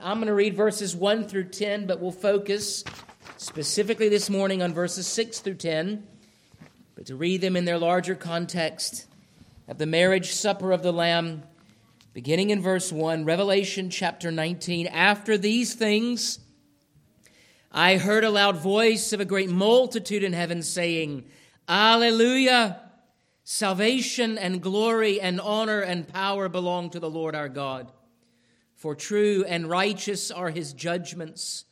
I'm going to read verses 1 through 10, but we'll focus specifically this morning on verses 6 through 10, but to read them in their larger context of the marriage supper of the Lamb, beginning in verse 1, Revelation chapter 19. After these things, I heard a loud voice of a great multitude in heaven saying, Alleluia! Salvation and glory and honor and power belong to the Lord our God. For true and righteous are his judgments,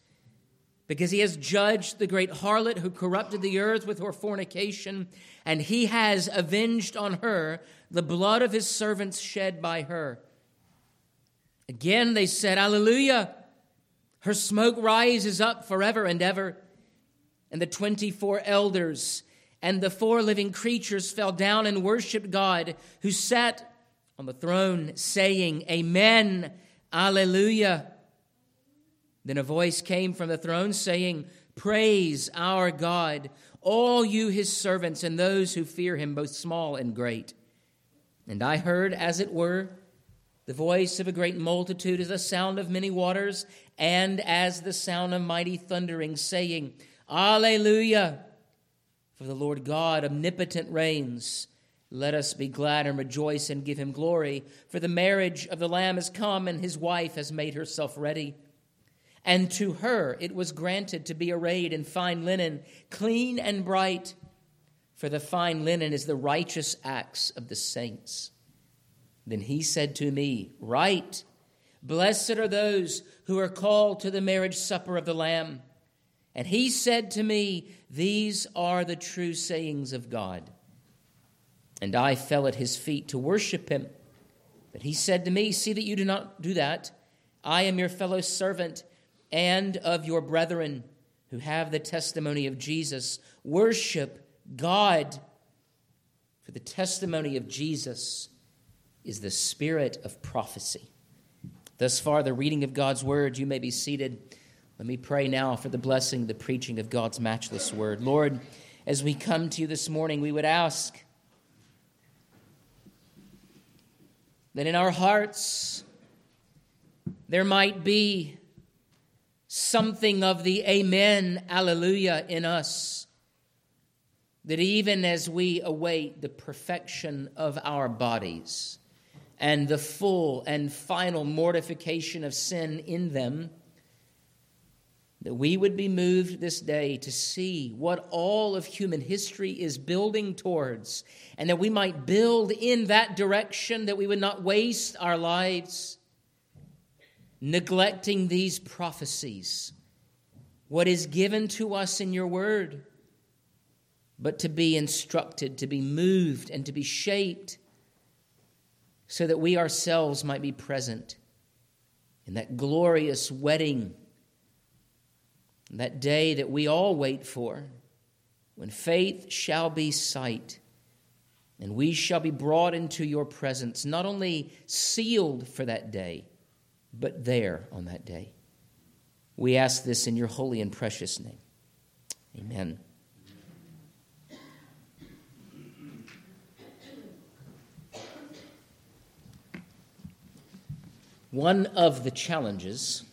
because he has judged the great harlot who corrupted the earth with her fornication, and he has avenged on her the blood of his servants shed by her. Again they said, Alleluia! Her smoke rises up forever and ever. And the 24 elders and the four living creatures fell down and worshiped God who sat on the throne, saying, Amen. Alleluia. Then a voice came from the throne saying, Praise our God, all you his servants and those who fear him, both small and great. And I heard, as it were, the voice of a great multitude as the sound of many waters, and as the sound of mighty thundering, saying, Alleluia! For the Lord God omnipotent reigns. Let us be glad and rejoice and give him glory, for the marriage of the Lamb has come, and his wife has made herself ready. And to her it was granted to be arrayed in fine linen, clean and bright, for the fine linen is the righteous acts of the saints. Then he said to me, Write, blessed are those who are called to the marriage supper of the Lamb. And he said to me, These are the true sayings of God. And I fell at his feet to worship him. But he said to me, See that you do not do that. I am your fellow servant and of your brethren who have the testimony of Jesus. Worship God. For the testimony of Jesus is the spirit of prophecy. Thus far, the reading of God's word, you may be seated. Let me pray now for the blessing, the preaching of God's matchless word. Lord, as we come to you this morning, we would ask that in our hearts there might be something of the Amen, Alleluia in us. That even as we await the perfection of our bodies and the full and final mortification of sin in them, that we would be moved this day to see what all of human history is building towards, and that we might build in that direction, that we would not waste our lives neglecting these prophecies, what is given to us in your word, but to be instructed, to be moved, and to be shaped so that we ourselves might be present in that glorious wedding that day that we all wait for, when faith shall be sight, and we shall be brought into your presence, not only sealed for that day, but there on that day. We ask this in your holy and precious name. Amen. One of the challenges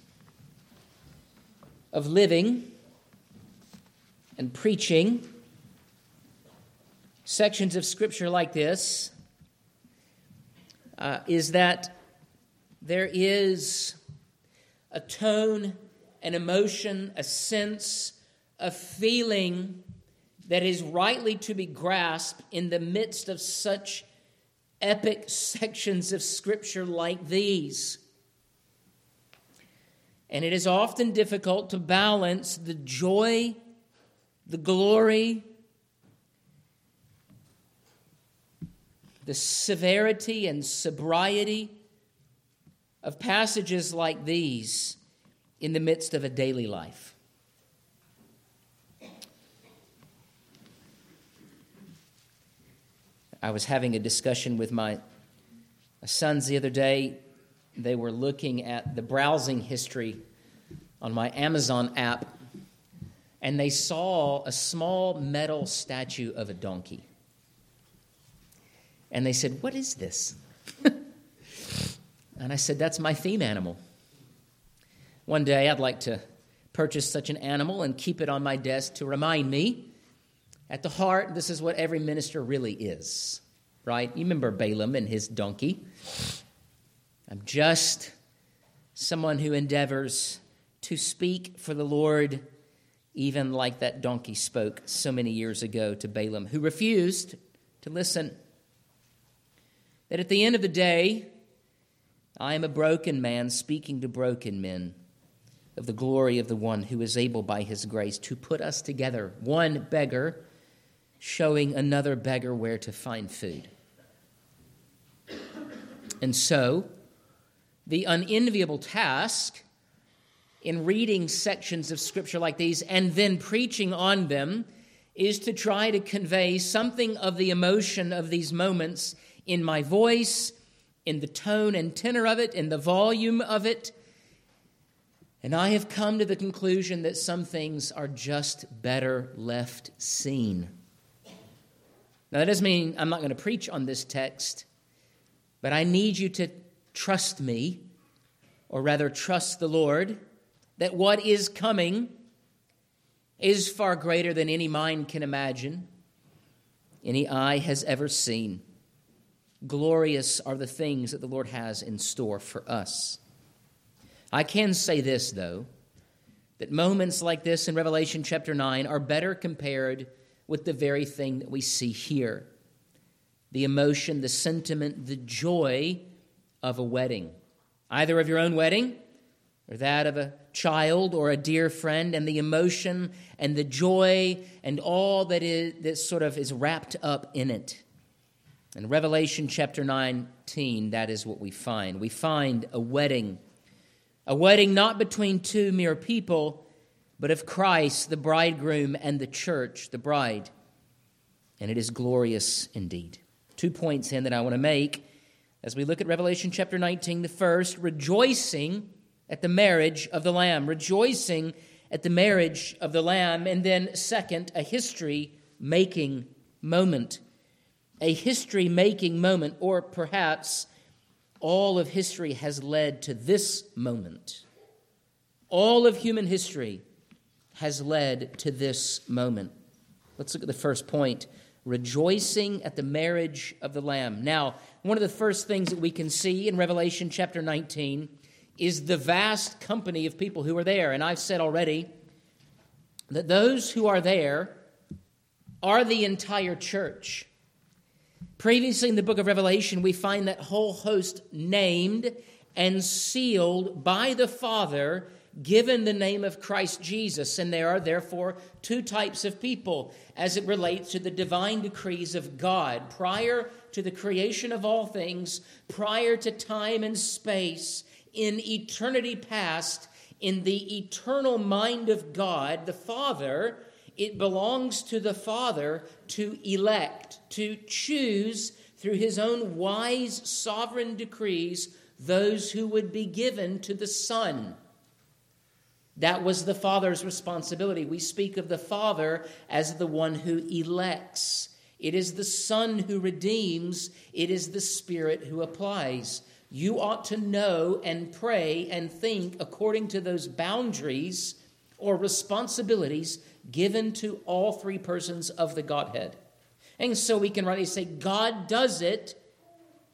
of living and preaching sections of Scripture like this uh, is that there is a tone, an emotion, a sense, a feeling that is rightly to be grasped in the midst of such epic sections of Scripture like these. And it is often difficult to balance the joy, the glory, the severity and sobriety of passages like these in the midst of a daily life. I was having a discussion with my sons the other day they were looking at the browsing history on my Amazon app, and they saw a small metal statue of a donkey. And they said, What is this? and I said, That's my theme animal. One day I'd like to purchase such an animal and keep it on my desk to remind me at the heart, this is what every minister really is, right? You remember Balaam and his donkey. I'm just someone who endeavors to speak for the Lord, even like that donkey spoke so many years ago to Balaam, who refused to listen. That at the end of the day, I am a broken man speaking to broken men of the glory of the one who is able by his grace to put us together, one beggar showing another beggar where to find food. And so, the unenviable task in reading sections of scripture like these and then preaching on them is to try to convey something of the emotion of these moments in my voice, in the tone and tenor of it, in the volume of it. And I have come to the conclusion that some things are just better left seen. Now, that doesn't mean I'm not going to preach on this text, but I need you to trust me, or rather, trust the Lord, that what is coming is far greater than any mind can imagine, any eye has ever seen. Glorious are the things that the Lord has in store for us. I can say this, though, that moments like this in Revelation chapter 9 are better compared with the very thing that we see here the emotion, the sentiment, the joy of a wedding, either of your own wedding or that of a child or a dear friend, and the emotion and the joy and all that is that sort of is wrapped up in it. In Revelation chapter 19, that is what we find. We find a wedding, a wedding not between two mere people, but of Christ, the bridegroom, and the church, the bride. And it is glorious indeed. Two points in that I want to make as we look at Revelation chapter 19. The first, rejoicing at the marriage of the Lamb, rejoicing at the marriage of the Lamb. And then, second, a history making moment. A history making moment, or perhaps all of history has led to this moment. All of human history has led to this moment. Let's look at the first point rejoicing at the marriage of the Lamb. Now, one of the first things that we can see in Revelation chapter 19 is the vast company of people who are there. And I've said already that those who are there are the entire church. Previously in the book of Revelation, we find that whole host named and sealed by the Father given the name of Christ Jesus. And there are therefore two types of people as it relates to the divine decrees of God. Prior to the creation of all things, prior to time and space, in eternity past, in the eternal mind of God, the Father, it belongs to the Father to elect, to choose through his own wise sovereign decrees those who would be given to the Son. That was the Father's responsibility. We speak of the Father as the one who elects. It is the Son who redeems, it is the Spirit who applies. You ought to know and pray and think according to those boundaries or responsibilities given to all three persons of the Godhead. And so we can rightly say God does it,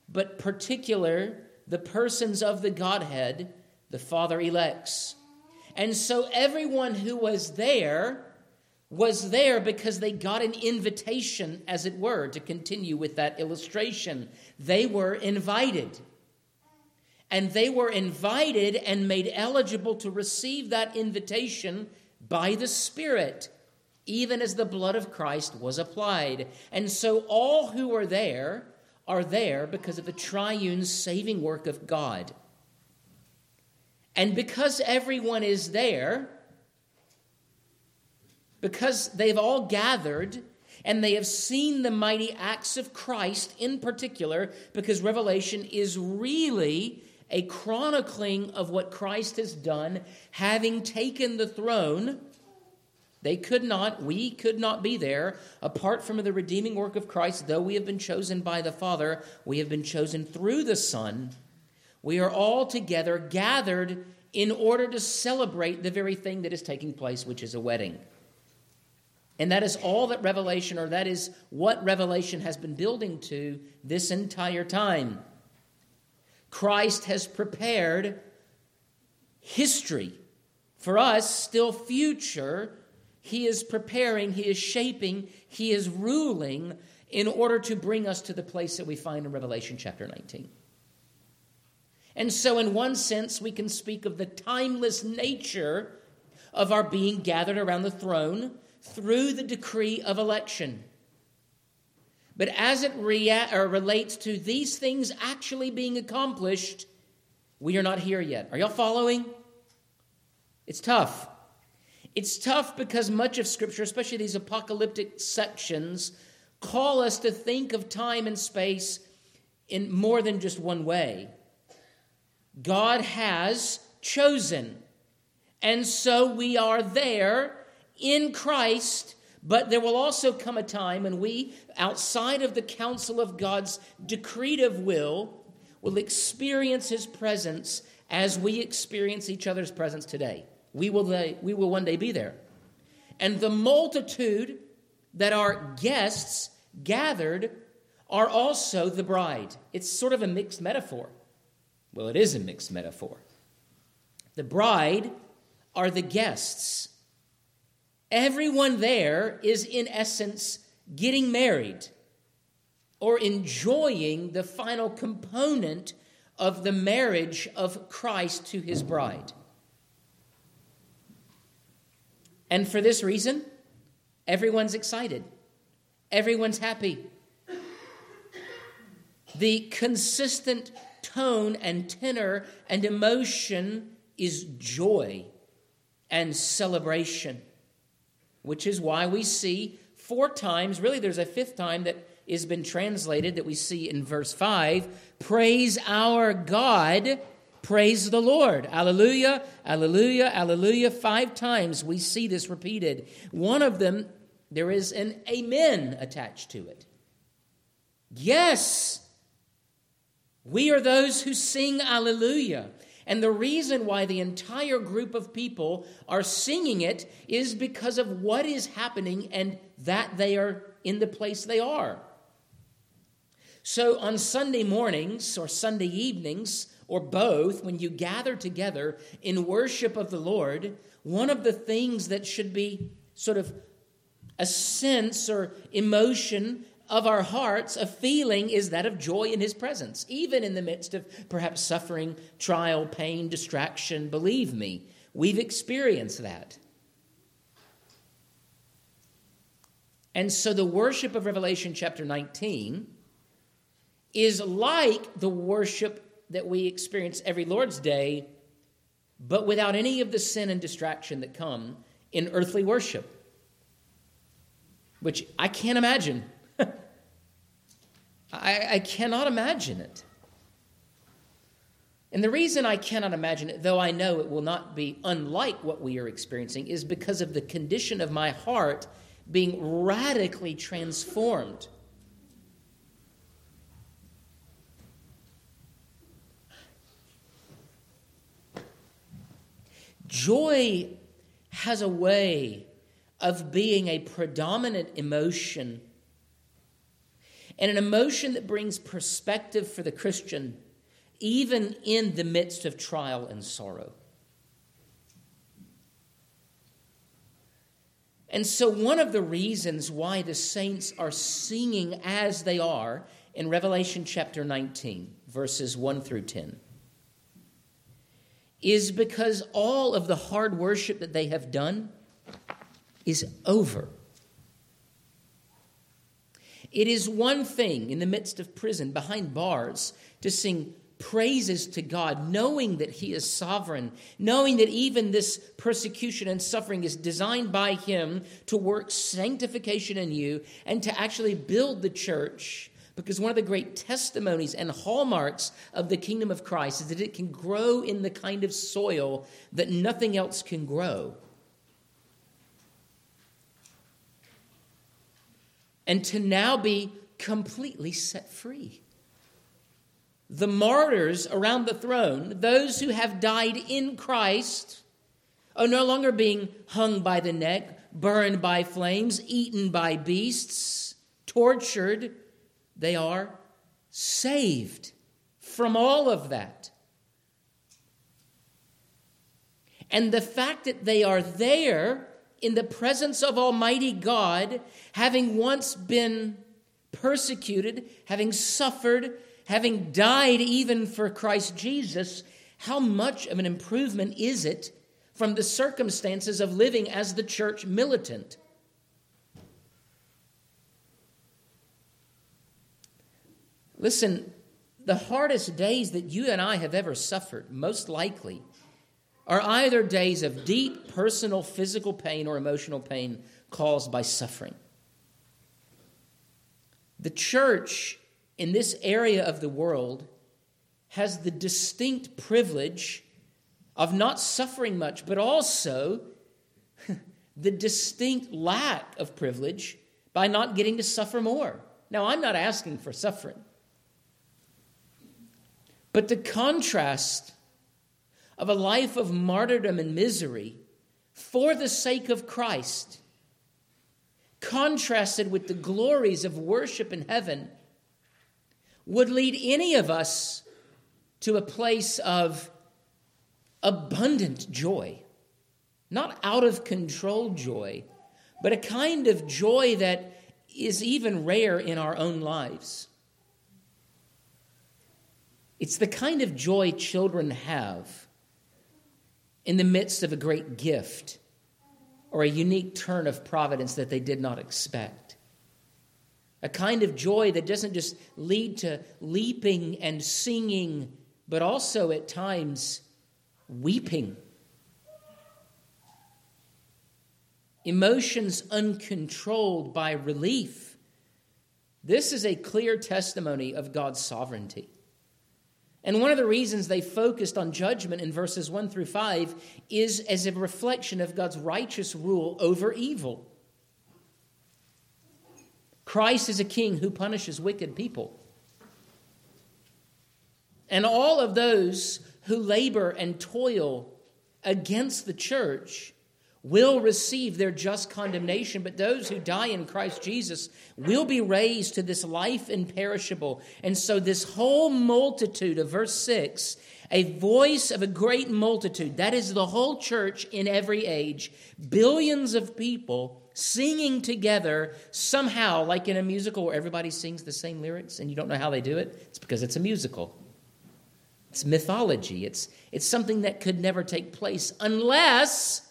but particular, the persons of the Godhead, the Father elects. And so everyone who was there was there because they got an invitation, as it were, to continue with that illustration. They were invited. And they were invited and made eligible to receive that invitation by the Spirit, even as the blood of Christ was applied. And so all who are there are there because of the triune saving work of God. And because everyone is there, because they've all gathered and they have seen the mighty acts of Christ in particular, because Revelation is really a chronicling of what Christ has done, having taken the throne. They could not, we could not be there apart from the redeeming work of Christ. Though we have been chosen by the Father, we have been chosen through the Son we are all together gathered in order to celebrate the very thing that is taking place, which is a wedding. And that is all that Revelation, or that is what Revelation has been building to this entire time. Christ has prepared history for us, still future. He is preparing, He is shaping, He is ruling in order to bring us to the place that we find in Revelation chapter 19. And so, in one sense, we can speak of the timeless nature of our being gathered around the throne through the decree of election. But as it rea- relates to these things actually being accomplished, we are not here yet. Are y'all following? It's tough. It's tough because much of Scripture, especially these apocalyptic sections, call us to think of time and space in more than just one way. God has chosen. And so we are there in Christ, but there will also come a time when we, outside of the counsel of God's decretive will, will experience his presence as we experience each other's presence today. We will, we will one day be there. And the multitude that are guests gathered are also the bride. It's sort of a mixed metaphor. Well, it is a mixed metaphor. The bride are the guests. Everyone there is, in essence, getting married or enjoying the final component of the marriage of Christ to his bride. And for this reason, everyone's excited, everyone's happy. The consistent tone and tenor and emotion is joy and celebration, which is why we see four times, really, there's a fifth time that has been translated that we see in verse 5 praise our God. Praise the Lord. Alleluia, alleluia, alleluia. Five times we see this repeated. One of them, there is an amen attached to it. Yes, we are those who sing Alleluia. And the reason why the entire group of people are singing it is because of what is happening and that they are in the place they are. So on Sunday mornings or Sunday evenings, or both, when you gather together in worship of the Lord, one of the things that should be sort of a sense or emotion of our hearts, a feeling is that of joy in his presence, even in the midst of perhaps suffering, trial, pain, distraction. Believe me, we've experienced that. And so the worship of Revelation chapter 19 is like the worship that we experience every Lord's Day, but without any of the sin and distraction that come in earthly worship, which I can't imagine. I, I cannot imagine it. And the reason I cannot imagine it, though I know it will not be unlike what we are experiencing, is because of the condition of my heart being radically transformed. Joy has a way of being a predominant emotion and an emotion that brings perspective for the Christian, even in the midst of trial and sorrow. And so, one of the reasons why the saints are singing as they are in Revelation chapter 19, verses 1 through 10, is because all of the hard worship that they have done is over. It is one thing in the midst of prison, behind bars, to sing praises to God, knowing that He is sovereign, knowing that even this persecution and suffering is designed by Him to work sanctification in you and to actually build the church. Because one of the great testimonies and hallmarks of the kingdom of Christ is that it can grow in the kind of soil that nothing else can grow. And to now be completely set free. the martyrs around the throne, those who have died in Christ, are no longer being hung by the neck, burned by flames, eaten by beasts, tortured. They are saved from all of that. And the fact that they are there in the presence of Almighty God, having once been persecuted, having suffered, having died even for Christ Jesus, how much of an improvement is it from the circumstances of living as the church militant? Listen, the hardest days that you and I have ever suffered, most likely, are either days of deep personal physical pain or emotional pain caused by suffering. The church in this area of the world has the distinct privilege of not suffering much, but also the distinct lack of privilege by not getting to suffer more. Now, I'm not asking for suffering, but the contrast of a life of martyrdom and misery for the sake of Christ, contrasted with the glories of worship in heaven, would lead any of us to a place of abundant joy. Not out of control joy, but a kind of joy that is even rare in our own lives. It's the kind of joy children have in the midst of a great gift or a unique turn of providence that they did not expect. A kind of joy that doesn't just lead to leaping and singing, but also at times weeping. Emotions uncontrolled by relief. This is a clear testimony of God's sovereignty. And one of the reasons they focused on judgment in verses 1 through 5 is as a reflection of God's righteous rule over evil. Christ is a king who punishes wicked people. And all of those who labor and toil against the church will receive their just condemnation, but those who die in Christ Jesus will be raised to this life imperishable. And so, this whole multitude of verse 6, a voice of a great multitude, that is the whole church in every age, billions of people singing together somehow, like in a musical where everybody sings the same lyrics and you don't know how they do it, it's because it's a musical. It's mythology. It's, it's something that could never take place unless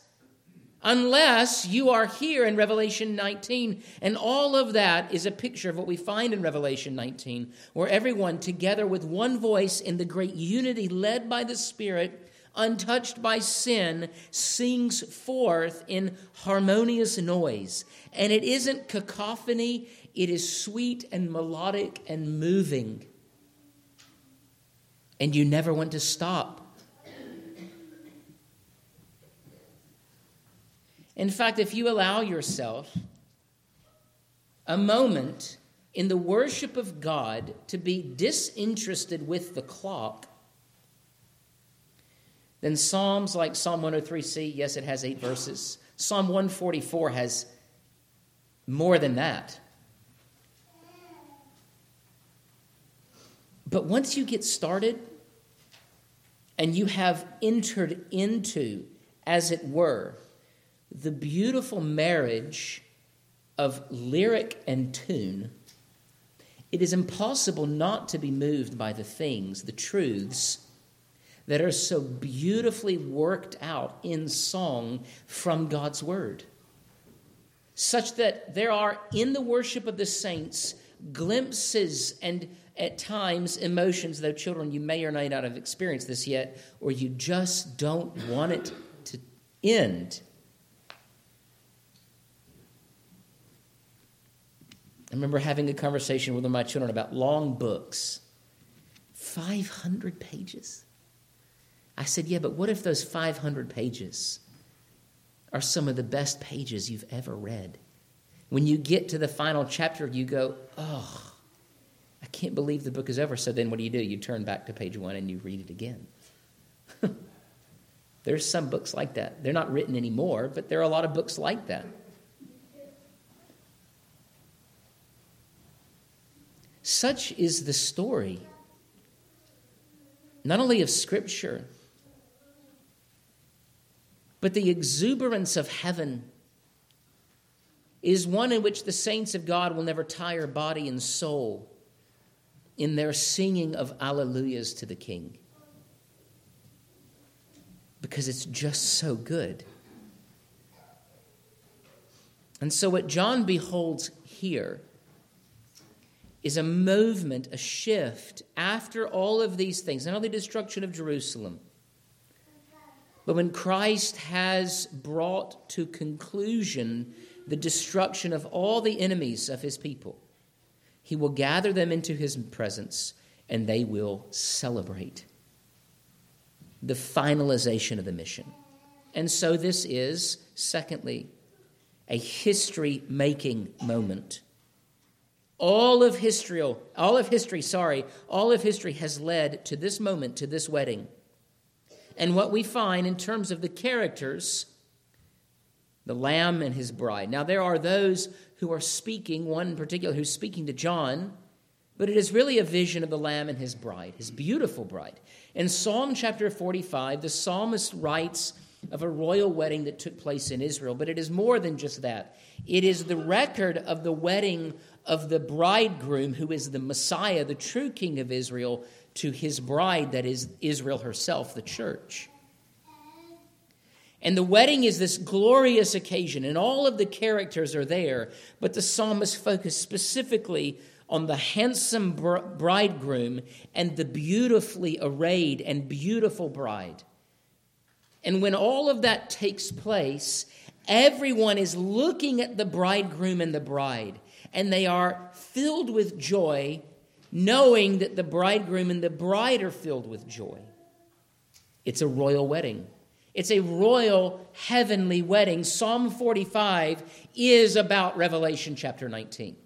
unless you are here in Revelation 19. And all of that is a picture of what we find in Revelation 19, where everyone, together with one voice in the great unity led by the Spirit, untouched by sin, sings forth in harmonious noise. And it isn't cacophony, it is sweet and melodic and moving. And you never want to stop In fact, if you allow yourself a moment in the worship of God to be disinterested with the clock, then Psalms like Psalm 103c, yes, it has eight verses. Psalm 144 has more than that. But once you get started and you have entered into, as it were, the beautiful marriage of lyric and tune, it is impossible not to be moved by the things, the truths, that are so beautifully worked out in song from God's Word. Such that there are in the worship of the saints glimpses and at times emotions, though children, you may or may not have experienced this yet, or you just don't want it to end. I remember having a conversation with one of my children about long books. 500 pages. I said, Yeah, but what if those 500 pages are some of the best pages you've ever read? When you get to the final chapter, you go, Oh, I can't believe the book is over. So then what do you do? You turn back to page one and you read it again. There's some books like that. They're not written anymore, but there are a lot of books like that. Such is the story, not only of Scripture, but the exuberance of heaven is one in which the saints of God will never tire body and soul in their singing of alleluias to the King. Because it's just so good. And so, what John beholds here is a movement, a shift after all of these things, not the destruction of Jerusalem, but when Christ has brought to conclusion the destruction of all the enemies of his people, he will gather them into his presence and they will celebrate the finalization of the mission. And so, this is, secondly, a history making moment. All of history, all of history, sorry, all of history has led to this moment, to this wedding. And what we find in terms of the characters, the Lamb and his bride. Now, there are those who are speaking, one in particular who's speaking to John, but it is really a vision of the Lamb and his bride, his beautiful bride. In Psalm chapter 45, the psalmist writes of a royal wedding that took place in Israel, but it is more than just that. It is the record of the wedding of the bridegroom, who is the Messiah, the true King of Israel, to his bride, that is Israel herself, the church. And the wedding is this glorious occasion, and all of the characters are there, but the psalmist focused specifically on the handsome bridegroom and the beautifully arrayed and beautiful bride. And when all of that takes place, everyone is looking at the bridegroom and the bride, and they are filled with joy, knowing that the bridegroom and the bride are filled with joy. It's a royal wedding. It's a royal heavenly wedding. Psalm 45 is about Revelation chapter 19.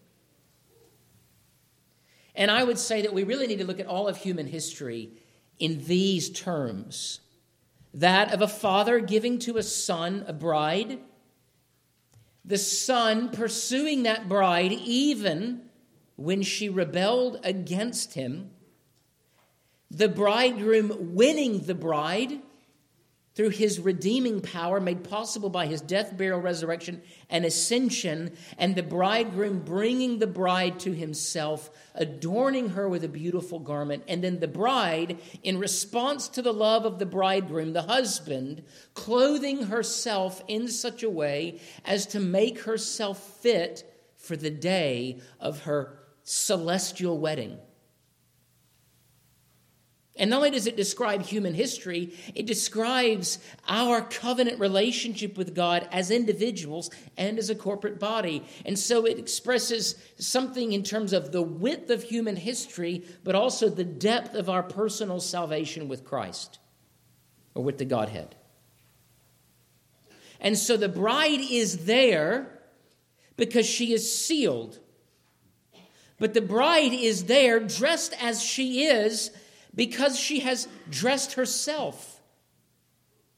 And I would say that we really need to look at all of human history in these terms that of a father giving to a son a bride, the son pursuing that bride even when she rebelled against him, the bridegroom winning the bride through his redeeming power made possible by his death, burial, resurrection, and ascension, and the bridegroom bringing the bride to himself, adorning her with a beautiful garment, and then the bride, in response to the love of the bridegroom, the husband, clothing herself in such a way as to make herself fit for the day of her celestial wedding. And not only does it describe human history, it describes our covenant relationship with God as individuals and as a corporate body. And so it expresses something in terms of the width of human history, but also the depth of our personal salvation with Christ or with the Godhead. And so the bride is there because she is sealed. But the bride is there dressed as she is because she has dressed herself.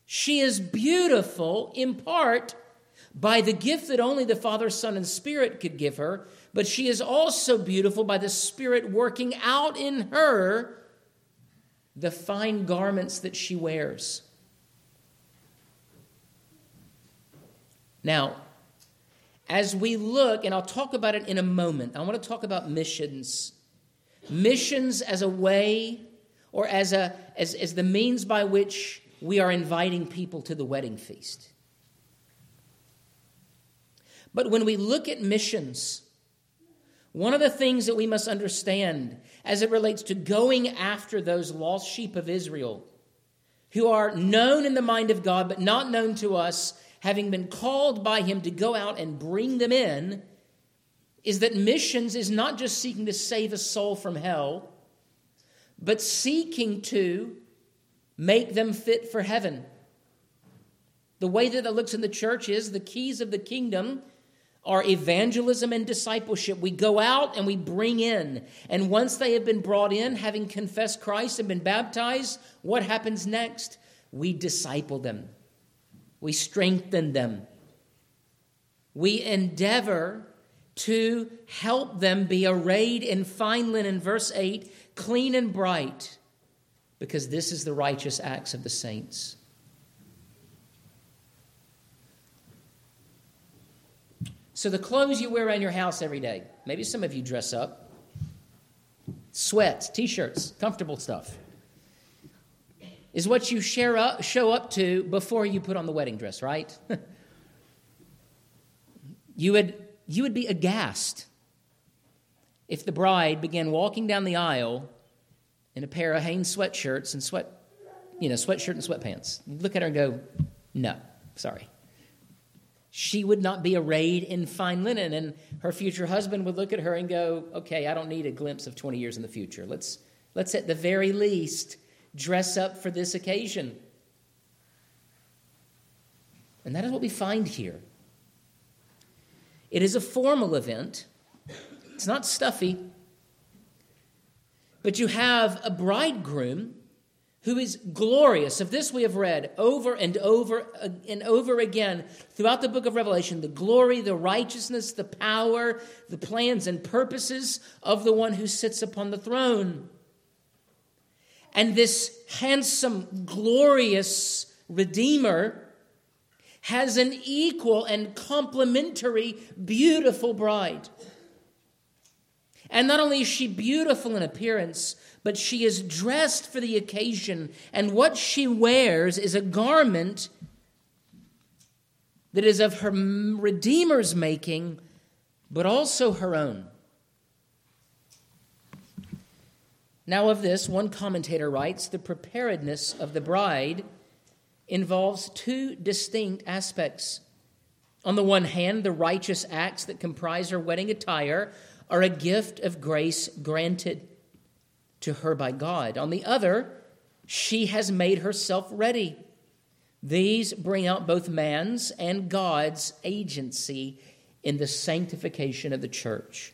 She is beautiful in part by the gift that only the Father, Son, and Spirit could give her, but she is also beautiful by the Spirit working out in her the fine garments that she wears. Now, as we look, and I'll talk about it in a moment, I want to talk about missions. Missions as a way or as, a, as, as the means by which we are inviting people to the wedding feast. But when we look at missions, one of the things that we must understand as it relates to going after those lost sheep of Israel who are known in the mind of God but not known to us, having been called by Him to go out and bring them in, is that missions is not just seeking to save a soul from hell, but seeking to make them fit for heaven. The way that it looks in the church is the keys of the kingdom are evangelism and discipleship. We go out and we bring in. And once they have been brought in, having confessed Christ and been baptized, what happens next? We disciple them, we strengthen them, we endeavor to help them be arrayed in fine linen, verse 8, clean and bright, because this is the righteous acts of the saints. So, the clothes you wear around your house every day, maybe some of you dress up, sweats, t shirts, comfortable stuff, is what you share up, show up to before you put on the wedding dress, right? you, would, you would be aghast if the bride began walking down the aisle in a pair of Hanes sweatshirts and sweat, you know, sweatshirt and sweatpants. You'd look at her and go, no, sorry she would not be arrayed in fine linen. And her future husband would look at her and go, Okay, I don't need a glimpse of 20 years in the future. Let's, let's at the very least dress up for this occasion. And that is what we find here. It is a formal event, it's not stuffy. But you have a bridegroom who is glorious. Of this we have read over and over uh, and over again throughout the book of Revelation the glory, the righteousness, the power, the plans and purposes of the one who sits upon the throne. And this handsome, glorious Redeemer has an equal and complementary, beautiful bride. And not only is she beautiful in appearance, but she is dressed for the occasion, and what she wears is a garment that is of her Redeemer's making, but also her own. Now, of this, one commentator writes the preparedness of the bride involves two distinct aspects. On the one hand, the righteous acts that comprise her wedding attire are a gift of grace granted to her by God. On the other, she has made herself ready. These bring out both man's and God's agency in the sanctification of the church.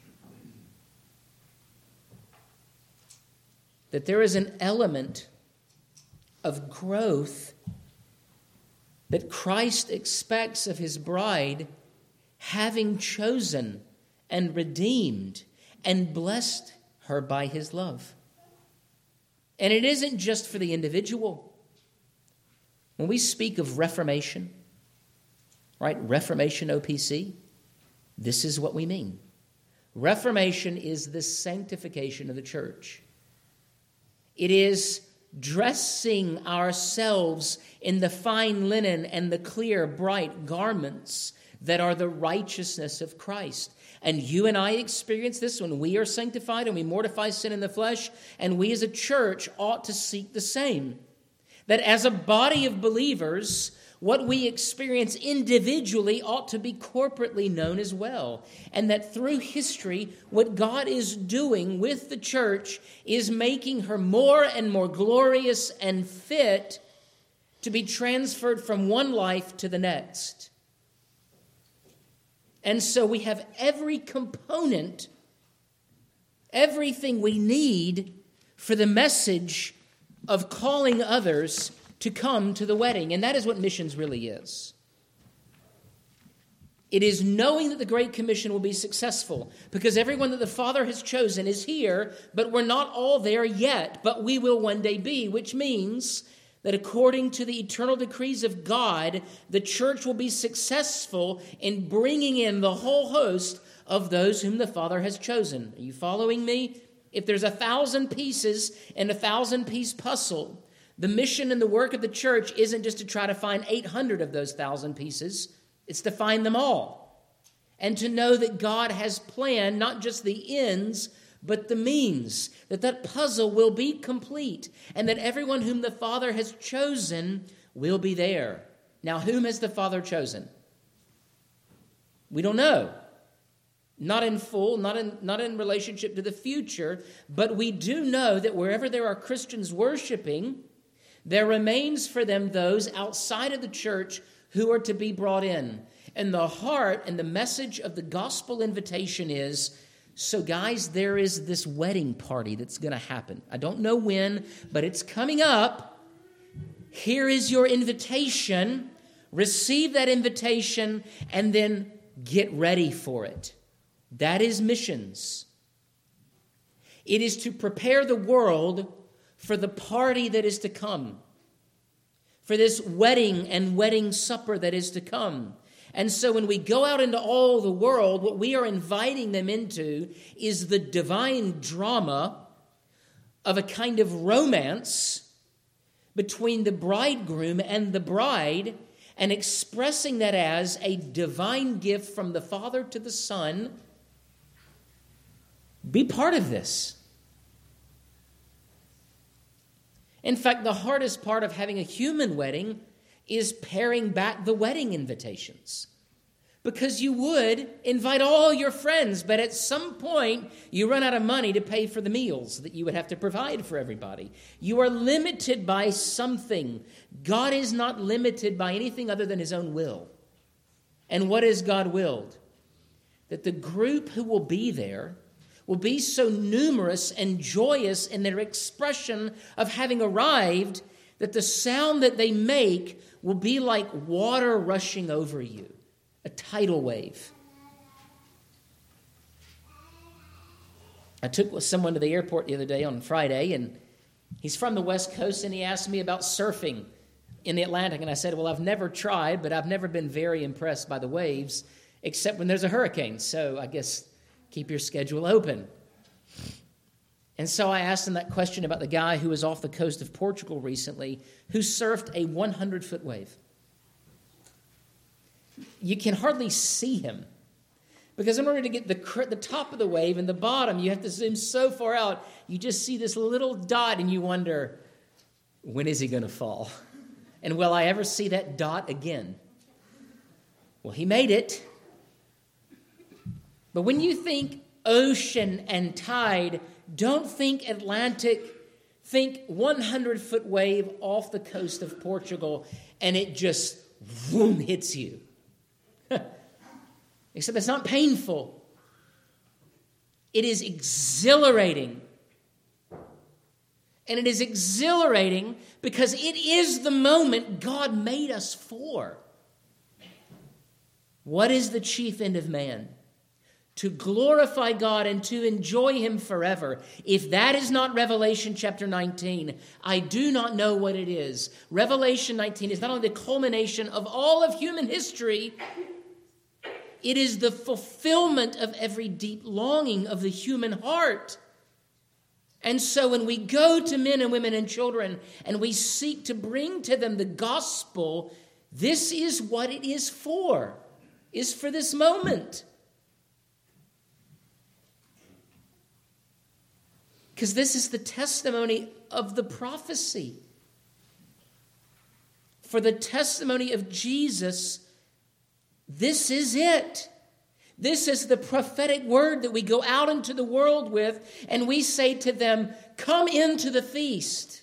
That there is an element of growth that Christ expects of his bride, having chosen and redeemed and blessed her by his love. And it isn't just for the individual. When we speak of reformation, right, Reformation OPC, this is what we mean. Reformation is the sanctification of the church. It is dressing ourselves in the fine linen and the clear, bright garments that are the righteousness of Christ. And you and I experience this when we are sanctified and we mortify sin in the flesh, and we as a church ought to seek the same. That as a body of believers, what we experience individually ought to be corporately known as well. And that through history, what God is doing with the church is making her more and more glorious and fit to be transferred from one life to the next. And so we have every component, everything we need for the message of calling others to come to the wedding. And that is what missions really is. It is knowing that the Great Commission will be successful because everyone that the Father has chosen is here, but we're not all there yet, but we will one day be, which means that according to the eternal decrees of God, the church will be successful in bringing in the whole host of those whom the Father has chosen. Are you following me? If there's a thousand pieces in a thousand piece puzzle, the mission and the work of the church isn't just to try to find 800 of those thousand pieces, it's to find them all. And to know that God has planned not just the ends, but the means, that that puzzle will be complete, and that everyone whom the Father has chosen will be there. Now, whom has the Father chosen? We don't know. Not in full, not in, not in relationship to the future, but we do know that wherever there are Christians worshiping, There remains for them those outside of the church who are to be brought in. And the heart and the message of the gospel invitation is so, guys, there is this wedding party that's going to happen. I don't know when, but it's coming up. Here is your invitation. Receive that invitation and then get ready for it. That is missions. It is to prepare the world for the party that is to come, for this wedding and wedding supper that is to come. And so when we go out into all the world, what we are inviting them into is the divine drama of a kind of romance between the bridegroom and the bride, and expressing that as a divine gift from the Father to the Son. Be part of this. In fact, the hardest part of having a human wedding is paring back the wedding invitations. Because you would invite all your friends, but at some point you run out of money to pay for the meals that you would have to provide for everybody. You are limited by something. God is not limited by anything other than his own will. And what is God willed? That the group who will be there will be so numerous and joyous in their expression of having arrived that the sound that they make will be like water rushing over you, a tidal wave. I took someone to the airport the other day on Friday, and he's from the West Coast, and he asked me about surfing in the Atlantic. And I said, Well, I've never tried, but I've never been very impressed by the waves, except when there's a hurricane. So I guess keep your schedule open. And so I asked him that question about the guy who was off the coast of Portugal recently who surfed a 100 foot wave. You can hardly see him because in order to get the, the top of the wave and the bottom, you have to zoom so far out, you just see this little dot and you wonder, when is he going to fall? And will I ever see that dot again? Well, he made it. But when you think ocean and tide, don't think Atlantic, think 100 foot wave off the coast of Portugal, and it just boom hits you. Except it's not painful, it is exhilarating. And it is exhilarating because it is the moment God made us for. What is the chief end of man? To glorify God and to enjoy Him forever. If that is not Revelation chapter 19, I do not know what it is. Revelation 19 is not only the culmination of all of human history, it is the fulfillment of every deep longing of the human heart. And so when we go to men and women and children and we seek to bring to them the gospel, this is what it is for, is for this moment. Because this is the testimony of the prophecy. For the testimony of Jesus, this is it. This is the prophetic word that we go out into the world with, and we say to them, Come into the feast.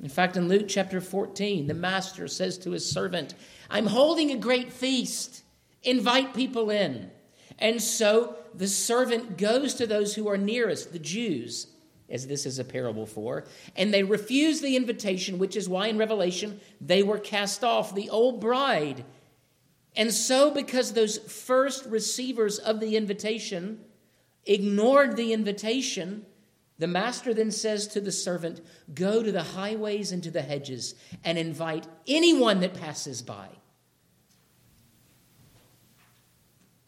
In fact, in Luke chapter 14, the master says to his servant, I'm holding a great feast. Invite people in. And so the servant goes to those who are nearest, the Jews, as this is a parable for, and they refuse the invitation, which is why in Revelation they were cast off, the old bride. And so, because those first receivers of the invitation ignored the invitation, the master then says to the servant, Go to the highways and to the hedges and invite anyone that passes by.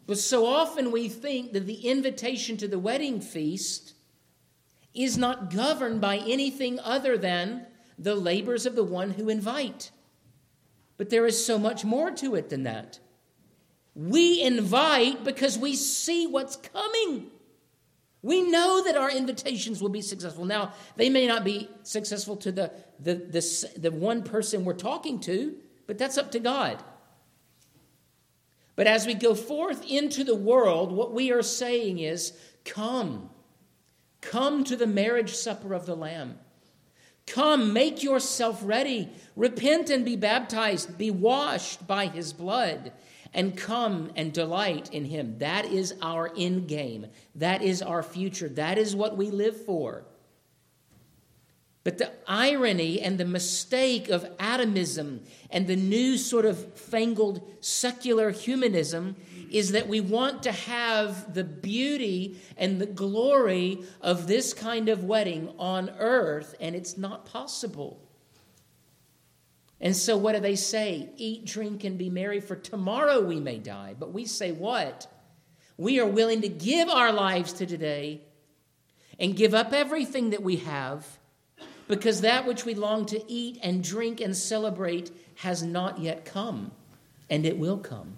But so often we think that the invitation to the wedding feast is not governed by anything other than the labors of the one who invite. But there is so much more to it than that. We invite because we see what's coming. We know that our invitations will be successful. Now, they may not be successful to the, the, the, the one person we're talking to, but that's up to God. But as we go forth into the world, what we are saying is, Come, come to the marriage supper of the Lamb. Come, make yourself ready. Repent and be baptized. Be washed by his blood. And come and delight in him. That is our end game. That is our future. That is what we live for. But the irony and the mistake of atomism and the new sort of fangled secular humanism is that we want to have the beauty and the glory of this kind of wedding on earth, and it's not possible. And so, what do they say? Eat, drink, and be merry, for tomorrow we may die. But we say what? We are willing to give our lives to today and give up everything that we have because that which we long to eat and drink and celebrate has not yet come, and it will come.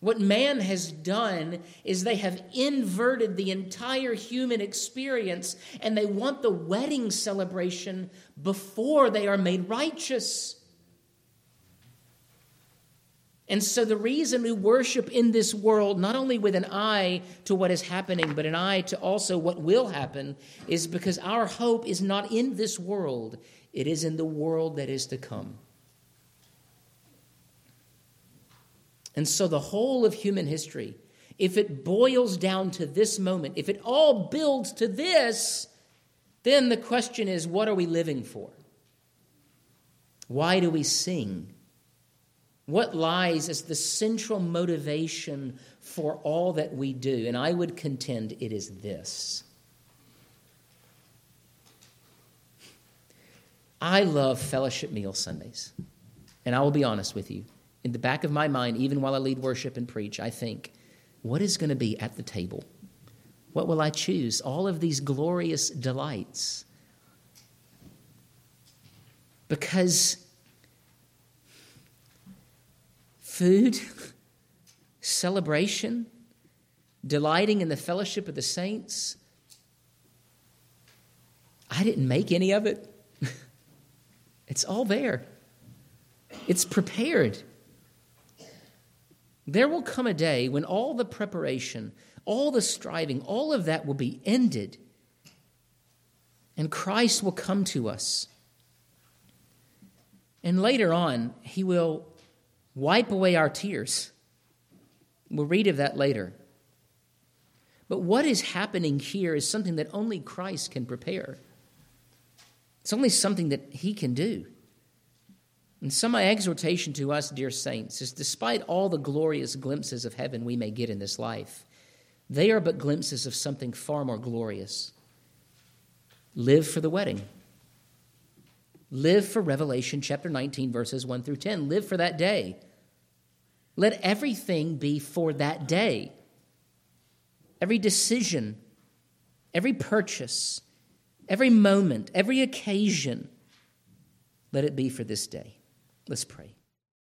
What man has done is they have inverted the entire human experience and they want the wedding celebration before they are made righteous. And so, the reason we worship in this world, not only with an eye to what is happening, but an eye to also what will happen, is because our hope is not in this world, it is in the world that is to come. And so, the whole of human history, if it boils down to this moment, if it all builds to this, then the question is what are we living for? Why do we sing? What lies as the central motivation for all that we do? And I would contend it is this. I love fellowship meal Sundays. And I will be honest with you. In the back of my mind, even while I lead worship and preach, I think, what is going to be at the table? What will I choose? All of these glorious delights. Because food, celebration, delighting in the fellowship of the saints. I didn't make any of it. it's all there, it's prepared. There will come a day when all the preparation, all the striving, all of that will be ended, and Christ will come to us. And later on, he will wipe away our tears. We'll read of that later. But what is happening here is something that only Christ can prepare. It's only something that He can do. And so, my exhortation to us, dear saints, is despite all the glorious glimpses of heaven we may get in this life, they are but glimpses of something far more glorious. Live for the wedding. Live for Revelation chapter 19, verses 1 through 10. Live for that day. Let everything be for that day. Every decision, every purchase, every moment, every occasion, let it be for this day. Let's pray.